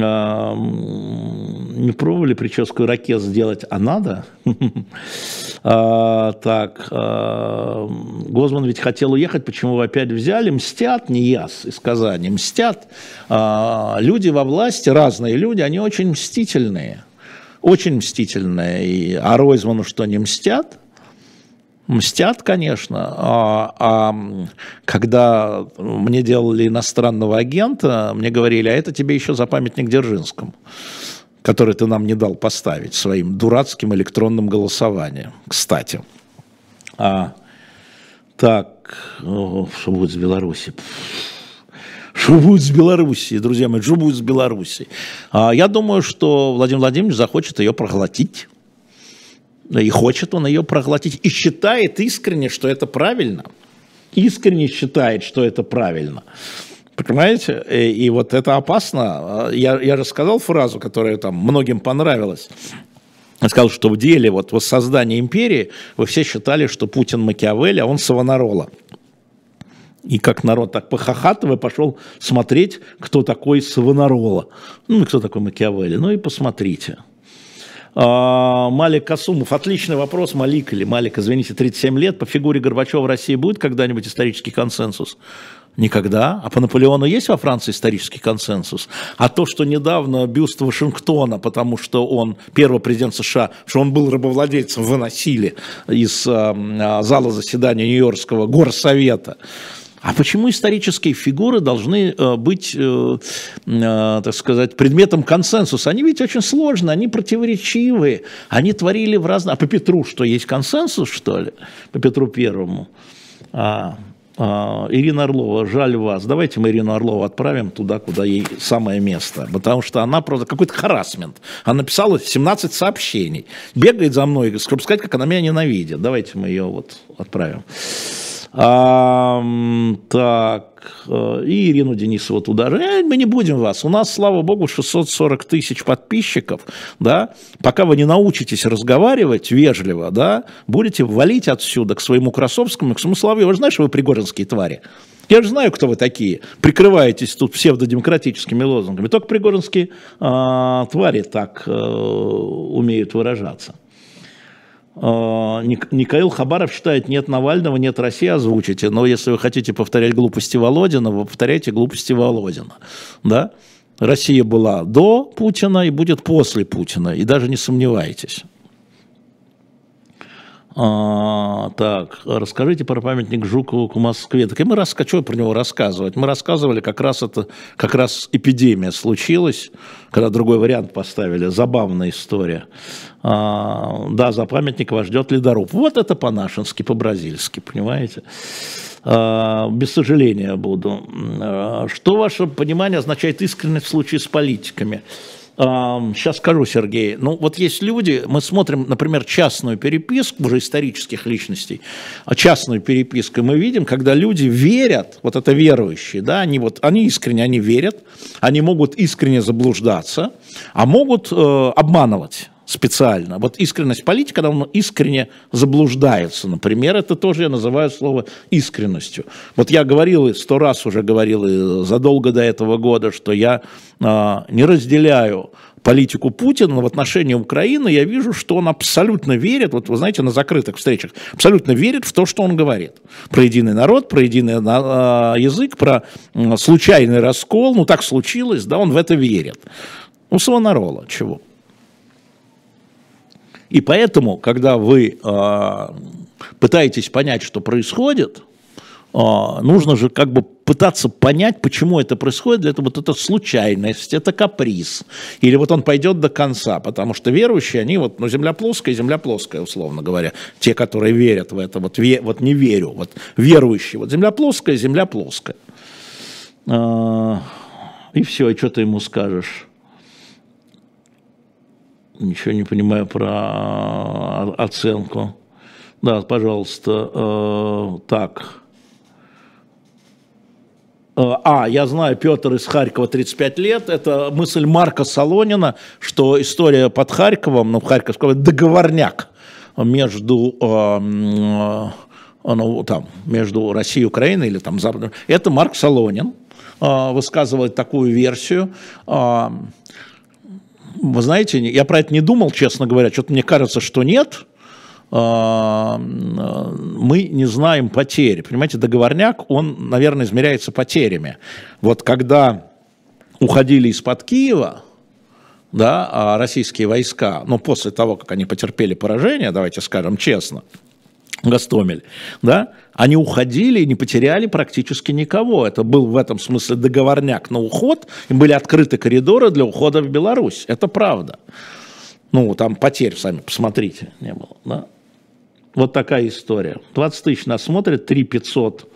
пробовали прическу ракет сделать, а надо? Так, Гозман ведь хотел уехать, почему вы опять взяли? Мстят, не яс из Казани, мстят. Люди во власти, разные люди, они очень мстительные. Очень мстительные. А Ройзману что, не мстят? Мстят, конечно. А, а когда мне делали иностранного агента, мне говорили, а это тебе еще за памятник Дзержинскому, который ты нам не дал поставить своим дурацким электронным голосованием. Кстати. А, так, о, что будет с Беларуси? Что будет с Белоруссией, друзья мои, что будет с Белоруссией? А, я думаю, что Владимир Владимирович захочет ее проглотить. И хочет он ее проглотить. И считает искренне, что это правильно. Искренне считает, что это правильно. Понимаете? И, и вот это опасно. Я, я рассказал фразу, которая там многим понравилась. Я сказал, что в деле вот воссоздания империи вы все считали, что Путин Макиавелли, а он Савонарола. И как народ так похохатывая пошел смотреть, кто такой Савонарола. Ну, и кто такой Макиавелли. Ну и посмотрите. А, Малик Касумов, отличный вопрос, Малик или Малик, извините, 37 лет, по фигуре Горбачева в России будет когда-нибудь исторический консенсус? Никогда. А по Наполеону есть во Франции исторический консенсус? А то, что недавно бюст Вашингтона, потому что он первый президент США, что он был рабовладельцем, выносили из э, зала заседания Нью-Йоркского горсовета, а почему исторические фигуры должны э, быть, э, э, так сказать, предметом консенсуса? Они ведь очень сложные, они противоречивые, они творили в разные... А по Петру что, есть консенсус, что ли? По Петру Первому? А, а, Ирина Орлова, жаль вас. Давайте мы Ирину Орлову отправим туда, куда ей самое место. Потому что она просто какой-то харасмент. Она написала 17 сообщений. Бегает за мной, чтобы сказать, как она меня ненавидит. Давайте мы ее вот отправим. А, так, э, и Ирину Денисову туда. Э, мы не будем вас. У нас, слава богу, 640 тысяч подписчиков, да. Пока вы не научитесь разговаривать вежливо, да, будете валить отсюда к своему Красовскому, к своему Славе. Вы же знаете, вы пригоринские твари. Я же знаю, кто вы такие. Прикрываетесь тут псевдодемократическими лозунгами. Только пригоринские э, твари так э, умеют выражаться. Э, Никаил Хабаров считает, нет Навального, нет России, озвучите. Но если вы хотите повторять глупости Володина, вы повторяйте глупости Володина. Да? Россия была до Путина и будет после Путина. И даже не сомневайтесь. А, так, расскажите про памятник Жукову к Москве. Так и мы раска... что про него рассказывать? Мы рассказывали, как раз это, как раз эпидемия случилась, когда другой вариант поставили. Забавная история. А, да, за памятник вас ждет ледоруб. Вот это по-нашенски, по-бразильски, понимаете? А, без сожаления буду. А, что ваше понимание означает искренность в случае с политиками? Сейчас скажу, Сергей. Ну, вот есть люди, мы смотрим, например, частную переписку уже исторических личностей, а частную переписку, и мы видим, когда люди верят, вот это верующие, да, они вот, они искренне, они верят, они могут искренне заблуждаться, а могут э, обманывать специально. Вот искренность политика, когда он искренне заблуждается, например, это тоже я называю слово искренностью. Вот я говорил, сто раз уже говорил задолго до этого года, что я а, не разделяю политику Путина в отношении Украины, я вижу, что он абсолютно верит, вот вы знаете, на закрытых встречах, абсолютно верит в то, что он говорит. Про единый народ, про единый а, язык, про случайный раскол, ну так случилось, да, он в это верит. Ну, Савонарола, чего? И поэтому, когда вы э, пытаетесь понять, что происходит, э, нужно же как бы пытаться понять, почему это происходит. Для этого вот это случайность, это каприз. Или вот он пойдет до конца, потому что верующие, они вот, ну, земля плоская, земля плоская, условно говоря. Те, которые верят в это, вот, ве, вот не верю, вот верующие. Вот земля плоская, земля плоская. Э, и все, и что ты ему скажешь? Ничего не понимаю про а, оценку. Да, пожалуйста. Э, так. Э, а, я знаю, Петр из Харькова 35 лет. Это мысль Марка Солонина, что история под Харьковом, ну, Харьковского, договорняк между э, ну, там, между Россией и Украиной или там Западом. Это Марк Солонин высказывает такую версию вы знаете, я про это не думал, честно говоря. Что-то мне кажется, что нет. А, мы не знаем потерь. Понимаете, договорняк, он, наверное, измеряется потерями. Вот когда уходили из-под Киева, да, а российские войска, ну, после того, как они потерпели поражение, давайте скажем честно, Гастомель, да, они уходили и не потеряли практически никого. Это был в этом смысле договорняк на уход, им были открыты коридоры для ухода в Беларусь. Это правда. Ну, там потерь, сами посмотрите, не было. Да? Вот такая история. 20 тысяч нас смотрят, 3 500 э,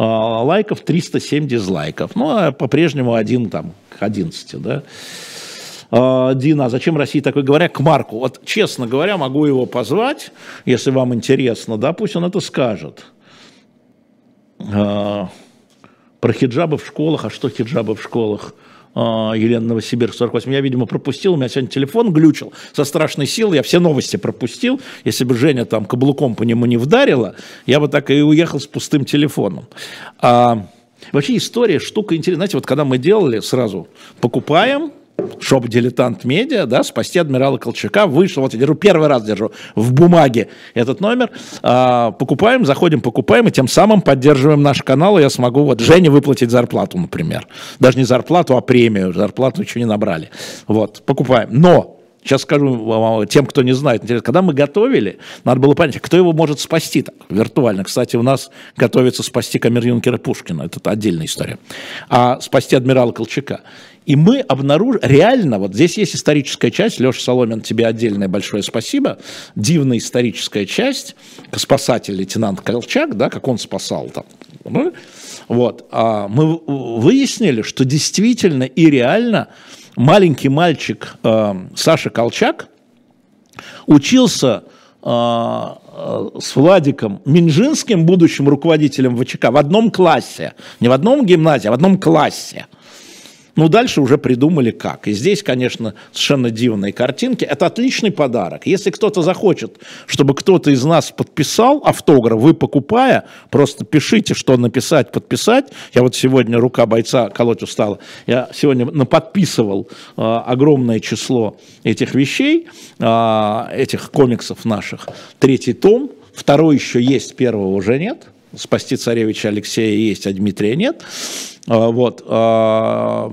лайков, 307 дизлайков. Ну, а по-прежнему один там к 11, да. А, Дина, а зачем России такой говоря, к Марку? Вот, честно говоря, могу его позвать, если вам интересно, да, пусть он это скажет. А, про хиджабы в школах, а что хиджабы в школах? Елена Новосибирск 48. Я, видимо, пропустил, у меня сегодня телефон глючил со страшной силой, я все новости пропустил. Если бы Женя там каблуком по нему не вдарила, я бы так и уехал с пустым телефоном. А, вообще история, штука интересная. Знаете, вот когда мы делали сразу, покупаем, шоп «Дилетант Медиа», да, «Спасти адмирала Колчака». Вышел, вот я держу, первый раз держу в бумаге этот номер. А, покупаем, заходим, покупаем, и тем самым поддерживаем наш канал, и я смогу вот Жене выплатить зарплату, например. Даже не зарплату, а премию. Зарплату еще не набрали. Вот, покупаем. Но Сейчас скажу тем, кто не знает. Интересно, когда мы готовили, надо было понять, кто его может спасти так, виртуально. Кстати, у нас готовится спасти камер Юнкера Пушкина. Это отдельная история. А спасти адмирала Колчака. И мы обнаружили, реально, вот здесь есть историческая часть, Леша Соломин, тебе отдельное большое спасибо, дивная историческая часть, спасатель лейтенант Колчак, да, как он спасал там. Ну, вот, а мы выяснили, что действительно и реально маленький мальчик э, Саша Колчак учился а, с Владиком Минжинским, будущим руководителем ВЧК, в одном классе. Не в одном гимназии, а в одном классе. Ну, дальше уже придумали как. И здесь, конечно, совершенно дивные картинки. Это отличный подарок. Если кто-то захочет, чтобы кто-то из нас подписал автограф, вы покупая, просто пишите, что написать, подписать. Я вот сегодня, рука бойца колоть устала, я сегодня наподписывал э, огромное число этих вещей, э, этих комиксов наших. Третий том, второй еще есть, первого уже нет. Спасти царевича Алексея есть, а Дмитрия нет. А, вот. А,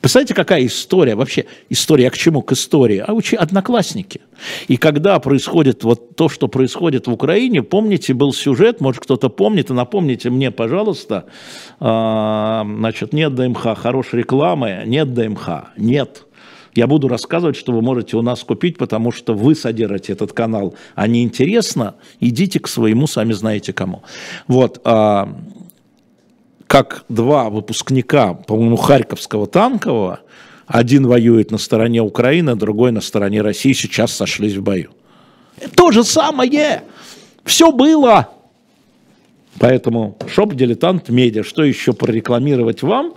представляете, какая история? Вообще история к чему? К истории. А учи одноклассники. И когда происходит вот то, что происходит в Украине, помните, был сюжет, может кто-то помнит, и напомните мне, пожалуйста, а, значит, нет ДМХ, хорошей рекламы, нет ДМХ, нет. Я буду рассказывать, что вы можете у нас купить, потому что вы содержите этот канал, а не интересно, идите к своему, сами знаете кому. Вот, как два выпускника, по-моему, Харьковского танкового, один воюет на стороне Украины, другой на стороне России, сейчас сошлись в бою. То же самое! Все было! Поэтому шоп дилетант медиа. Что еще прорекламировать вам?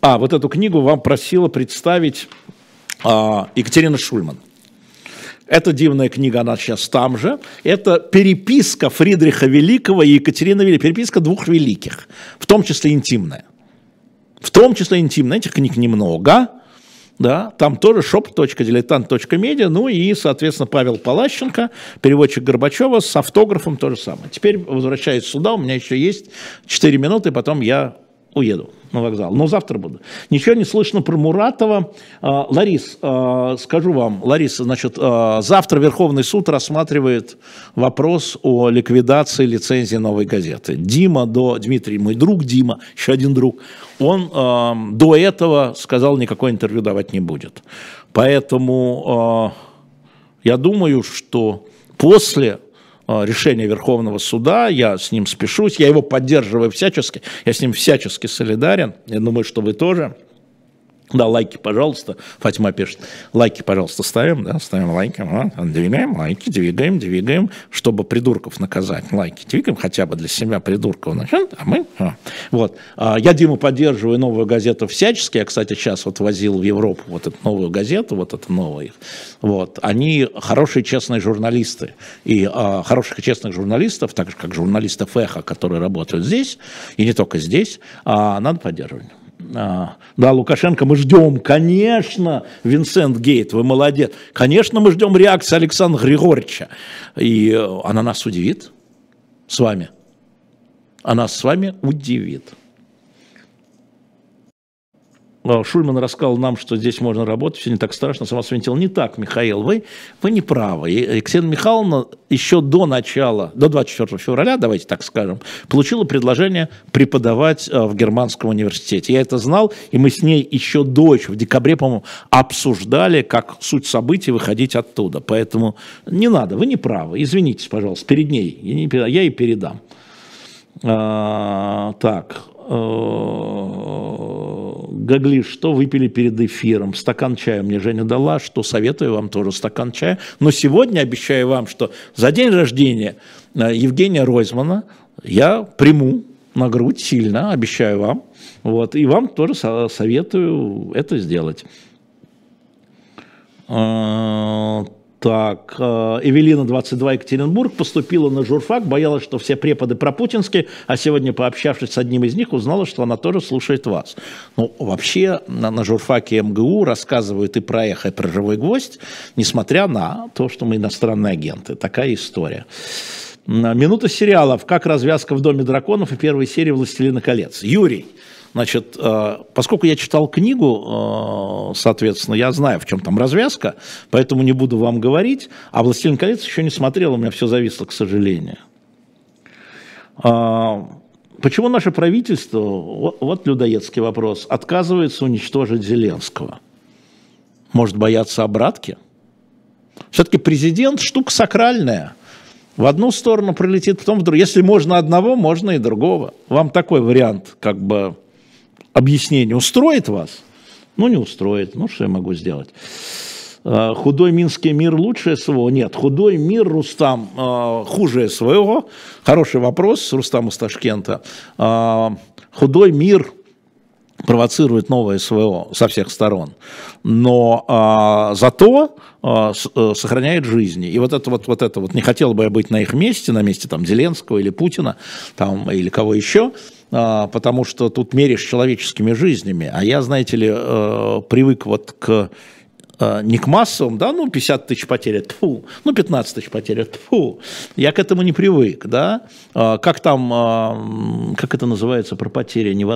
А, вот эту книгу вам просила представить а, Екатерина Шульман. Эта дивная книга, она сейчас там же. Это переписка Фридриха Великого и Екатерины Великой. Переписка двух великих, в том числе интимная. В том числе интимная. Этих книг немного. Да, там тоже shop.diletant.media, ну и, соответственно, Павел Палащенко, переводчик Горбачева с автографом то же самое. Теперь возвращаюсь сюда, у меня еще есть 4 минуты, потом я уеду на вокзал, но завтра буду. Ничего не слышно про Муратова. А, Ларис, а, скажу вам, Лариса, значит, а, завтра Верховный суд рассматривает вопрос о ликвидации лицензии «Новой газеты». Дима до, Дмитрий, мой друг Дима, еще один друг, он до этого сказал, никакое интервью давать не будет. Поэтому я думаю, что после решение Верховного суда, я с ним спешусь, я его поддерживаю всячески, я с ним всячески солидарен, я думаю, что вы тоже. Да, лайки, пожалуйста. Фатима пишет. Лайки, пожалуйста, ставим, да, ставим лайки. Вот, двигаем, лайки, двигаем, двигаем, чтобы придурков наказать. Лайки двигаем хотя бы для себя придурков. Значит, а мы... А. Вот. А, я Диму поддерживаю, новую газету всячески. Я, кстати, сейчас вот возил в Европу вот эту новую газету, вот эту новую. Вот. Они хорошие, честные журналисты. И а, хороших и честных журналистов, так же, как журналистов эхо, которые работают здесь, и не только здесь, а, надо поддерживать. А, да, Лукашенко, мы ждем, конечно, Винсент Гейт, вы молодец. Конечно, мы ждем реакции Александра Григорьевича. И э, она нас удивит с вами. Она с вами удивит. Шульман рассказал нам, что здесь можно работать, все не так страшно, сама свинтил. Не так, Михаил, вы, вы не правы. Екатерина Михайловна еще до начала, до 24 февраля, давайте так скажем, получила предложение преподавать а, в Германском университете. Я это знал, и мы с ней еще до, еще в декабре, по-моему, обсуждали, как суть событий выходить оттуда. Поэтому не надо, вы не правы. Извинитесь, пожалуйста, перед ней. Я, не, я ей передам. А, так, Э, Гагли, что выпили перед эфиром? Стакан чая мне Женя дала, что советую вам тоже стакан чая. Но сегодня обещаю вам, что за день рождения э, Евгения Ройзмана я приму на грудь сильно, обещаю вам. Вот, и вам тоже советую это сделать. Так, э, Эвелина, 22, Екатеринбург, поступила на журфак, боялась, что все преподы пропутинские, а сегодня, пообщавшись с одним из них, узнала, что она тоже слушает вас. Ну, вообще, на, на журфаке МГУ рассказывают и про эхо, и про живой гвоздь, несмотря на то, что мы иностранные агенты. Такая история. Минута сериалов. Как развязка в Доме драконов и первой серии «Властелина колец». Юрий. Значит, э, поскольку я читал книгу, э, соответственно, я знаю, в чем там развязка, поэтому не буду вам говорить. А «Властелин колец» еще не смотрел, у меня все зависло, к сожалению. А, почему наше правительство, вот людоедский вопрос, отказывается уничтожить Зеленского? Может бояться обратки? Все-таки президент штука сакральная. В одну сторону прилетит, потом в другую. Если можно одного, можно и другого. Вам такой вариант как бы объяснение устроит вас? Ну, не устроит. Ну, что я могу сделать? э, худой минский мир лучше СВО? Нет, худой мир, Рустам, э, хуже СВО. Хороший вопрос, Рустам из. Э, худой мир провоцирует новое СВО со всех сторон, но а, зато а, с, а, сохраняет жизни. И вот это вот, вот это вот, не хотел бы я быть на их месте, на месте там Зеленского или Путина, там, или кого еще, а, потому что тут меришь человеческими жизнями. А я, знаете ли, а, привык вот к а, не к массовым, да, ну, 50 тысяч потерь, тьфу, ну, 15 тысяч потерь, тьфу. Я к этому не привык, да. А, как там, как это называется про потери, невозможно